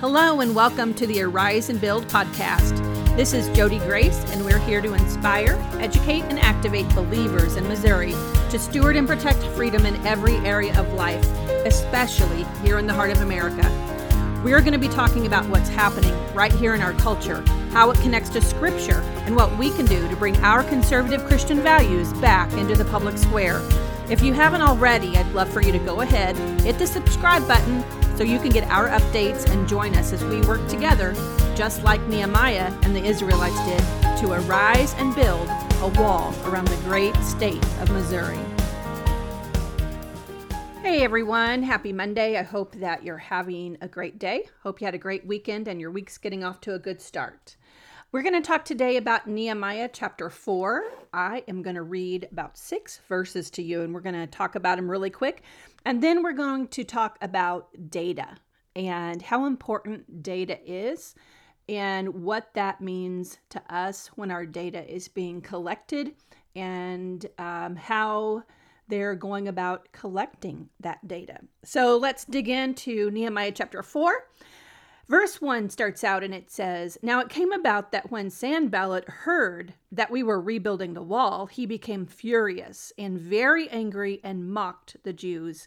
Hello, and welcome to the Arise and Build podcast. This is Jodi Grace, and we're here to inspire, educate, and activate believers in Missouri to steward and protect freedom in every area of life, especially here in the heart of America. We are going to be talking about what's happening right here in our culture, how it connects to Scripture, and what we can do to bring our conservative Christian values back into the public square. If you haven't already, I'd love for you to go ahead, hit the subscribe button so you can get our updates and join us as we work together, just like Nehemiah and the Israelites did, to arise and build a wall around the great state of Missouri. Hey everyone, happy Monday. I hope that you're having a great day. Hope you had a great weekend and your week's getting off to a good start. We're going to talk today about Nehemiah chapter 4. I am going to read about six verses to you, and we're going to talk about them really quick. And then we're going to talk about data and how important data is and what that means to us when our data is being collected and um, how they're going about collecting that data. So let's dig into Nehemiah chapter 4. Verse 1 starts out and it says, Now it came about that when Sanballat heard that we were rebuilding the wall, he became furious and very angry and mocked the Jews.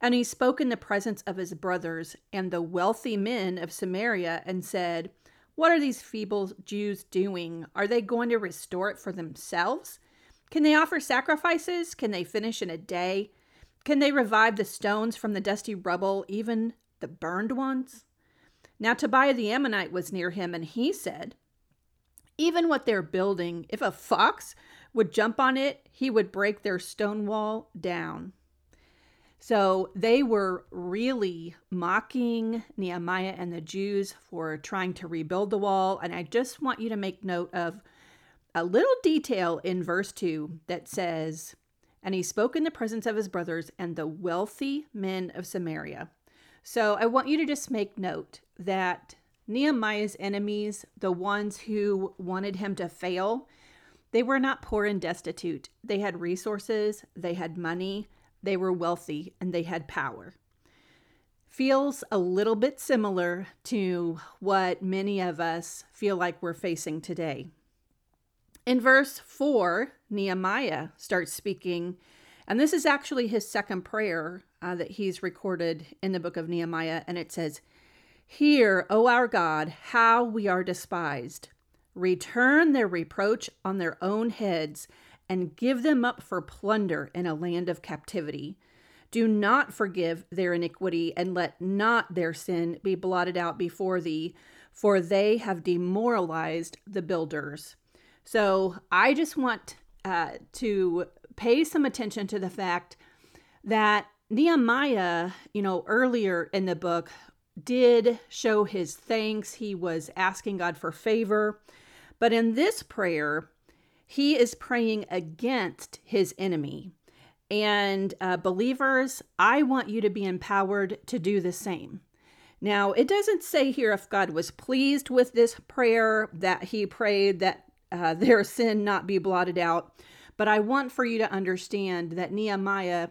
And he spoke in the presence of his brothers and the wealthy men of Samaria and said, What are these feeble Jews doing? Are they going to restore it for themselves? Can they offer sacrifices? Can they finish in a day? Can they revive the stones from the dusty rubble, even the burned ones? Now Tobiah the Ammonite was near him, and he said, Even what they're building, if a fox would jump on it, he would break their stone wall down. So they were really mocking Nehemiah and the Jews for trying to rebuild the wall. And I just want you to make note of a little detail in verse 2 that says, And he spoke in the presence of his brothers and the wealthy men of Samaria. So I want you to just make note that Nehemiah's enemies, the ones who wanted him to fail, they were not poor and destitute. They had resources, they had money, they were wealthy, and they had power. Feels a little bit similar to what many of us feel like we're facing today. In verse 4, Nehemiah starts speaking, and this is actually his second prayer uh, that he's recorded in the book of Nehemiah, and it says, Hear, O our God, how we are despised. Return their reproach on their own heads and give them up for plunder in a land of captivity. Do not forgive their iniquity and let not their sin be blotted out before thee, for they have demoralized the builders. So I just want uh, to pay some attention to the fact that Nehemiah, you know, earlier in the book did show his thanks. He was asking God for favor. But in this prayer, he is praying against his enemy. And uh, believers, I want you to be empowered to do the same. Now, it doesn't say here if God was pleased with this prayer that he prayed that uh, their sin not be blotted out. But I want for you to understand that Nehemiah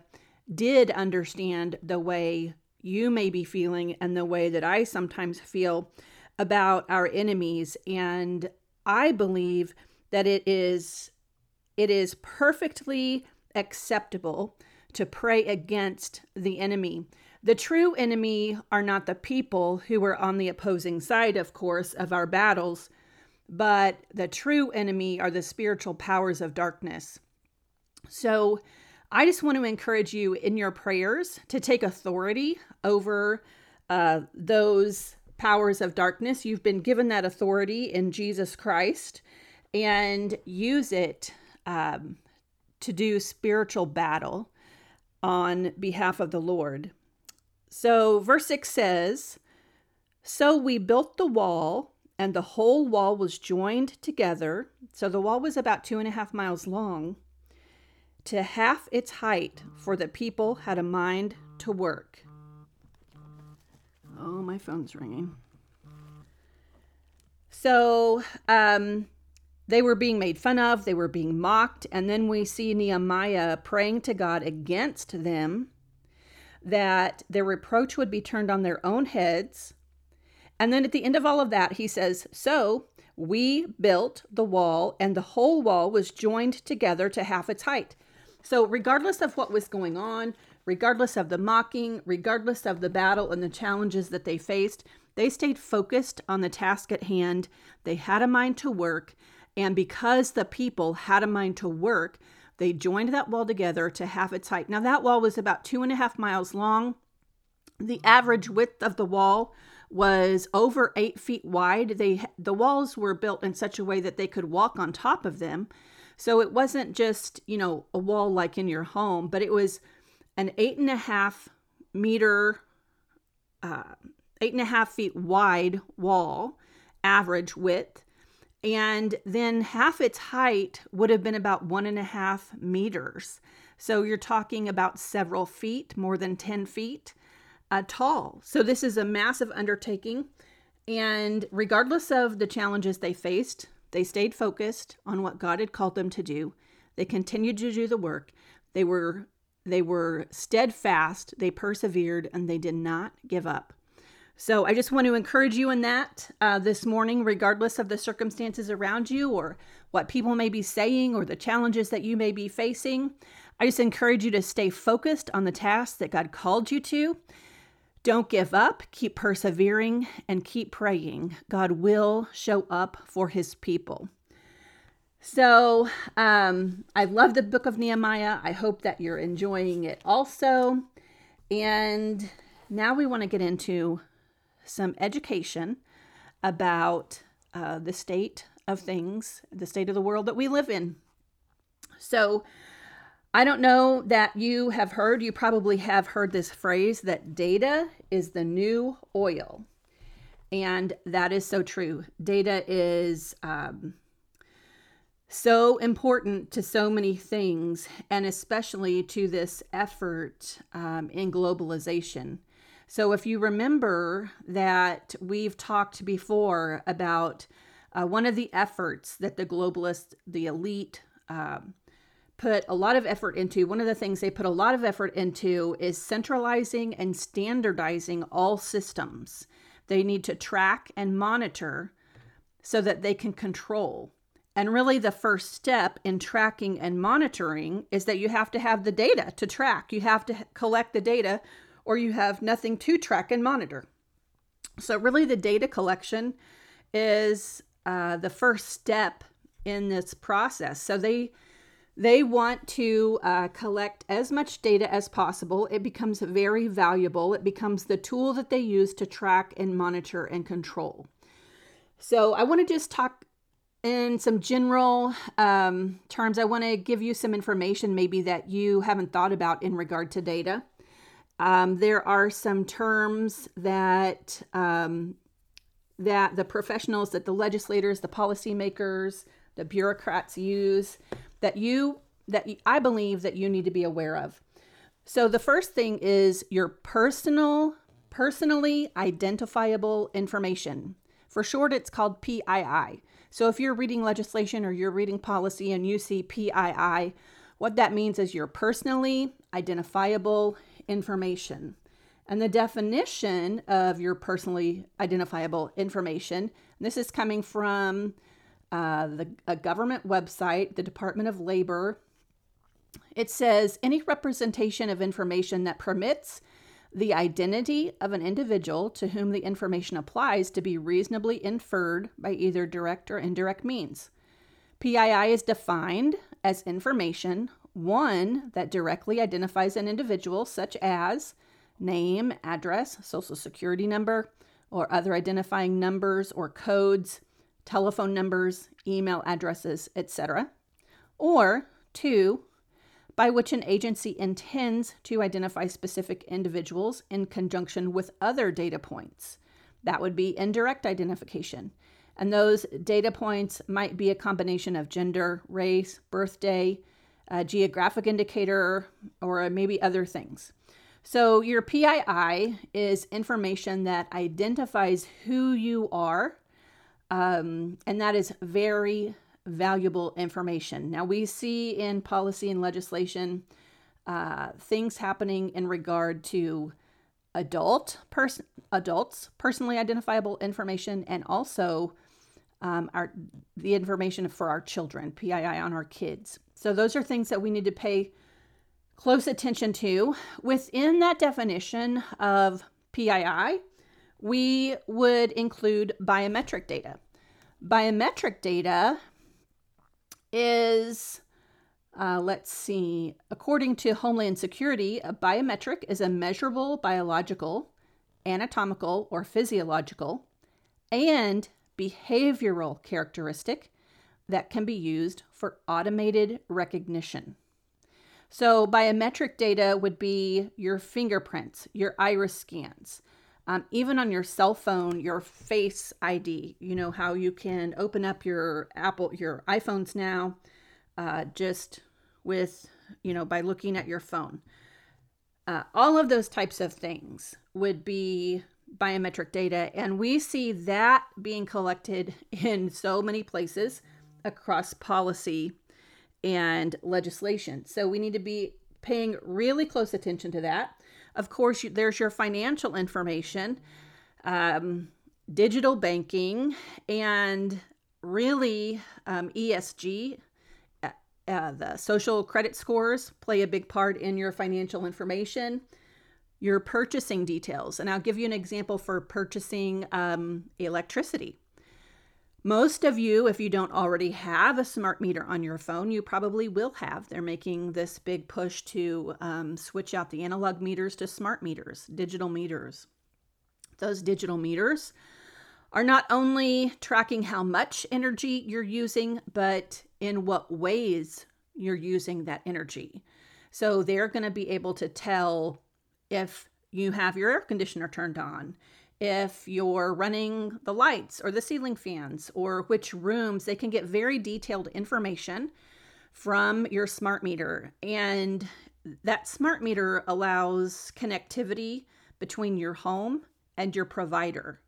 did understand the way you may be feeling and the way that I sometimes feel about our enemies. And I believe that it is it is perfectly acceptable to pray against the enemy. The true enemy are not the people who are on the opposing side, of course, of our battles, but the true enemy are the spiritual powers of darkness. So I just want to encourage you in your prayers to take authority over uh, those powers of darkness. You've been given that authority in Jesus Christ and use it um, to do spiritual battle on behalf of the Lord. So, verse 6 says, So we built the wall and the whole wall was joined together. So the wall was about two and a half miles long to half its height, for the people had a mind to work. Oh, my phone's ringing. So, um, they were being made fun of, they were being mocked, and then we see Nehemiah praying to God against them that their reproach would be turned on their own heads And then at the end of all of that, he says, So we built the wall, and the whole wall was joined together to half its height. So, regardless of what was going on, regardless of the mocking, regardless of the battle and the challenges that they faced, they stayed focused on the task at hand. They had a mind to work. And because the people had a mind to work, they joined that wall together to half its height. Now, that wall was about two and a half miles long. The average width of the wall was over eight feet wide. They the walls were built in such a way that they could walk on top of them. So it wasn't just you know a wall like in your home, but it was an eight and a half meter, uh, eight and a half feet wide wall, average width, and then half its height would have been about one and a half meters. So you're talking about several feet, more than 10 feet uh, tall. So this is a massive undertaking. And regardless of the challenges they faced, they stayed focused on what God had called them to do. They continued to do the work. They were they were steadfast, they persevered, and they did not give up. So I just want to encourage you in that uh, this morning, regardless of the circumstances around you or what people may be saying or the challenges that you may be facing. I just encourage you to stay focused on the task that God called you to don't give up, keep persevering, and keep praying. God will show up for his people. So, um, I love the book of Nehemiah. I hope that you're enjoying it also. And now we want to get into some education about uh, the state of things, the state of the world that we live in. So, I don't know that you have heard, you probably have heard this phrase that data is the new oil. And that is so true. Data is um, so important to so many things, and especially to this effort um, in globalization. So, if you remember that we've talked before about uh, one of the efforts that the globalists, the elite, um, put a lot of effort into, one of the things they put a lot of effort into is centralizing and standardizing all systems. They need to track and monitor so that they can control. And really, the first step in tracking and monitoring is that you have to have the data to track. You have to collect the data, or you have nothing to track and monitor. So, really, the data collection is uh, the first step in this process. So, they they want to uh, collect as much data as possible. It becomes very valuable. It becomes the tool that they use to track and monitor and control. So, I want to just talk in some general um, terms. I want to give you some information maybe that you haven't thought about in regard to data. Um, there are some terms that um, that the professionals, that the legislators, the policymakers, the bureaucrats use that you that I believe that you need to be aware of. So the first thing is your personal personally identifiable information. For short it's called PII. So if you're reading legislation or you're reading policy and you see PII, what that means is your personally identifiable information. And the definition of your personally identifiable information, this is coming from uh, the, a government website, the Department of Labor. It says any representation of information that permits the identity of an individual to whom the information applies to be reasonably inferred by either direct or indirect means. PII is defined as information, one that directly identifies an individual, such as name, address, social security number, or other identifying numbers or codes telephone numbers, email addresses, etc. Or two, by which an agency intends to identify specific individuals in conjunction with other data points. That would be indirect identification. And those data points might be a combination of gender, race, birthday, geographic indicator, or maybe other things. So, your PII is information that identifies who you are um, and that is very valuable information. Now, we see in policy and legislation uh, things happening in regard to adult person adults personally identifiable information and also um, our the information for our children pii on our kids so those are things that we need to pay close attention to within that definition of pii we would include biometric data biometric data is uh, let's see. According to Homeland Security, a biometric is a measurable biological, anatomical, or physiological, and behavioral characteristic that can be used for automated recognition. So, biometric data would be your fingerprints, your iris scans, um, even on your cell phone, your face ID. You know how you can open up your Apple, your iPhones now, uh, just with, you know, by looking at your phone. Uh, all of those types of things would be biometric data. And we see that being collected in so many places across policy and legislation. So we need to be paying really close attention to that. Of course, there's your financial information, um, digital banking, and really um, ESG uh, the social credit scores play a big part in your financial information, your purchasing details. And I'll give you an example for purchasing um, electricity. Most of you, if you don't already have a smart meter on your phone, you probably will have. They're making this big push to um, switch out the analog meters to smart meters, digital meters. Those digital meters are not only tracking how much energy you're using, but in what ways you're using that energy. So they're going to be able to tell if you have your air conditioner turned on, if you're running the lights or the ceiling fans, or which rooms. They can get very detailed information from your smart meter. And that smart meter allows connectivity between your home and your provider.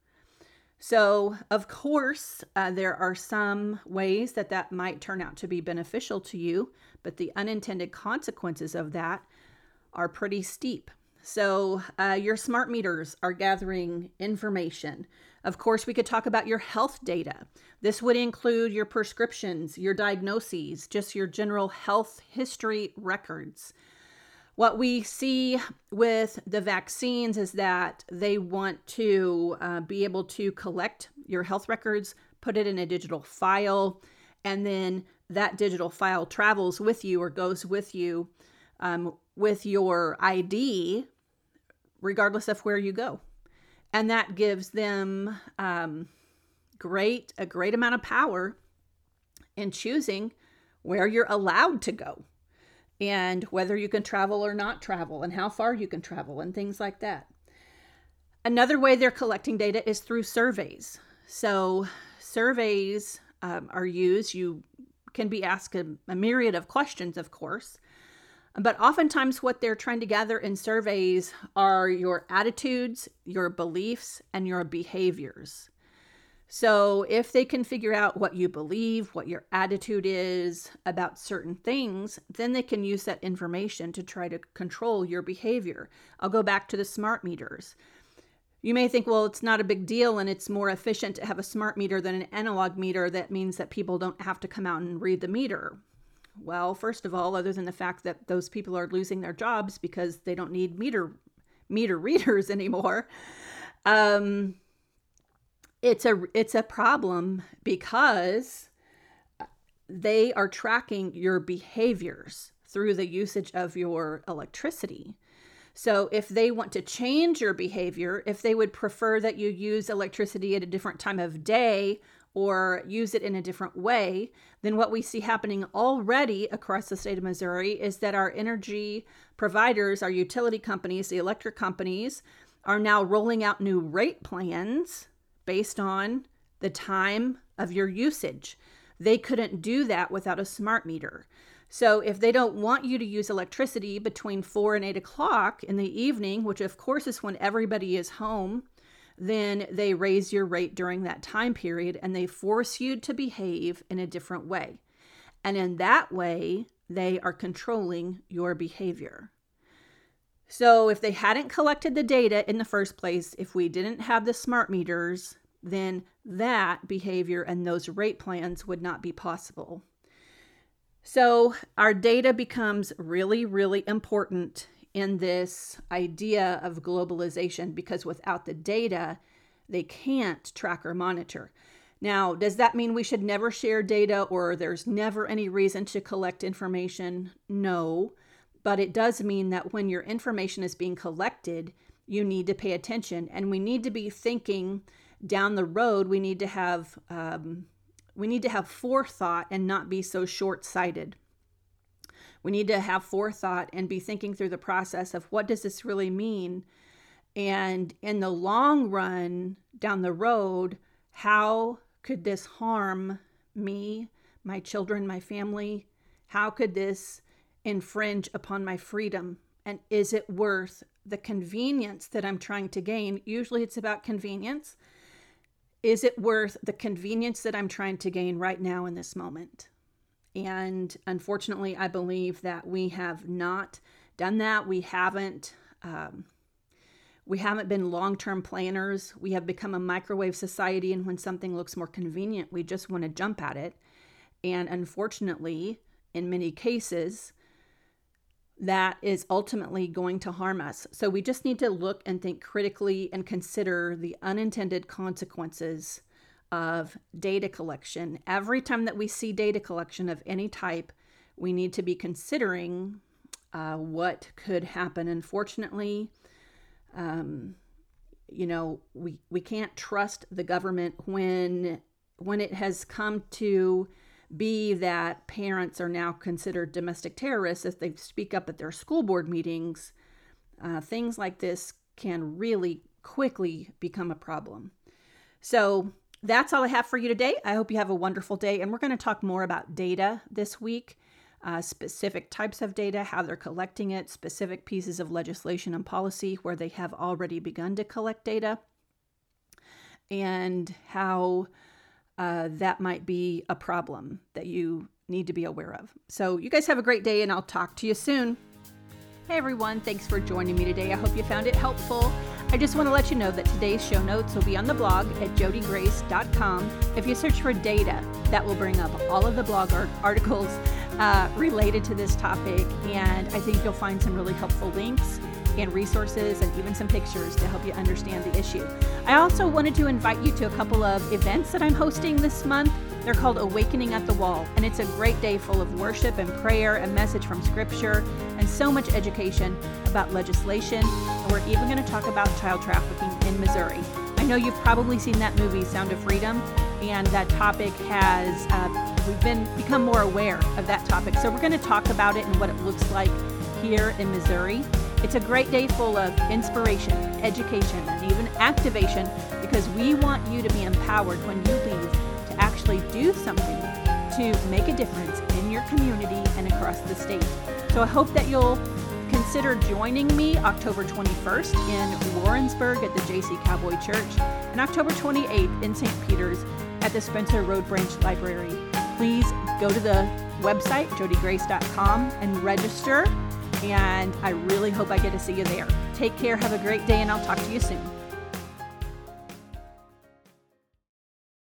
So, of course, uh, there are some ways that that might turn out to be beneficial to you, but the unintended consequences of that are pretty steep. So, uh, your smart meters are gathering information. Of course, we could talk about your health data. This would include your prescriptions, your diagnoses, just your general health history records. What we see with the vaccines is that they want to uh, be able to collect your health records, put it in a digital file, and then that digital file travels with you or goes with you um, with your ID, regardless of where you go. And that gives them um, great a great amount of power in choosing where you're allowed to go and whether you can travel or not travel and how far you can travel and things like that. Another way they're collecting data is through surveys. So, surveys um, are used. You can be asked a, a myriad of questions, of course, but oftentimes what they're trying to gather in surveys are your attitudes, your beliefs, and your behaviors. So, if they can figure out what you believe, what your attitude is about certain things, then they can use that information to try to control your behavior. I'll go back to the smart meters. You may think, well, it's not a big deal and it's more efficient to have a smart meter than an analog meter. That means that people don't have to come out and read the meter. Well, first of all, other than the fact that those people are losing their jobs because they don't need meter meter readers anymore. Um, it's a it's a problem because they are tracking your behaviors through the usage of your electricity. So if they want to change your behavior, if they would prefer that you use electricity at a different time of day or use it in a different way, then what we see happening already across the state of Missouri is that our energy providers, our utility companies, the electric companies, are now rolling out new rate plans based on the time of your usage. They couldn't do that without a smart meter. So, if they don't want you to use electricity between 4 and 8 o'clock in the evening, which of course is when everybody is home, then they raise your rate during that time period and they force you to behave in a different way. And in that way, they are controlling your behavior. So, if they hadn't collected the data in the first place, if we didn't have the smart meters, then that behavior and those rate plans would not be possible. So, our data becomes really, really important in this idea of globalization because without the data, they can't track or monitor. Now, does that mean we should never share data or there's never any reason to collect information? No but it does mean that when your information is being collected, you need to pay attention and we need to be thinking down the road. We need to have um, we need to have forethought and not be so short-sighted. We need to have forethought and be thinking through the process of what does this really mean? And in the long run, down the road, how could this harm me, my children, my family? How could this infringe upon my freedom? And is it worth the convenience that I'm trying to gain? Usually it's about convenience. Is it worth the convenience that I'm trying to gain right now in this moment? And unfortunately, I believe that we have not done that. We haven't. Um, we haven't been long term planners. We have become a microwave society, and when something looks more convenient, we just want to jump at it. And unfortunately, in many cases, that is ultimately going to harm us. So we just need to look and think critically and consider the unintended consequences of data collection. Every time that we see data collection of any type, we need to be considering uh, what could happen. Unfortunately, um, you know, we, we can't trust the government when when it has come to be that parents are now considered domestic terrorists if they speak up at their school board meetings. Uh, things like this can really quickly become a problem. So, that's all I have for you today. I hope you have a wonderful day. And we're going to talk more about data this week uh, specific types of data, how they're collecting it, specific pieces of legislation and policy where they have already begun to collect data, and how uh, that might be a problem that you need to be aware of. So, you guys have a great day, and I'll talk to you soon. Hey everyone, thanks for joining me today. I hope you found it helpful. I just want to let you know that today's show notes will be on the blog at jodigrace.com. If you search for data, that will bring up all of the blog art- articles uh, related to this topic, and I think you'll find some really helpful links and resources and even some pictures to help you understand the issue. I also wanted to invite you to a couple of events that I'm hosting this month. They're called Awakening at the Wall, and it's a great day full of worship and prayer, a message from Scripture, and so much education about legislation. We're even going to talk about child trafficking in Missouri. I know you've probably seen that movie, Sound of Freedom, and that topic has uh, we've been become more aware of that topic. So we're going to talk about it and what it looks like here in Missouri. It's a great day full of inspiration, education, and even activation because we want you to be empowered when you leave to actually do something to make a difference in your community and across the state. So I hope that you'll consider joining me October 21st in Warrensburg at the JC Cowboy Church and October 28th in St. Peter's at the Spencer Road Branch Library. Please go to the website, jodigrace.com, and register and I really hope I get to see you there. Take care, have a great day, and I'll talk to you soon.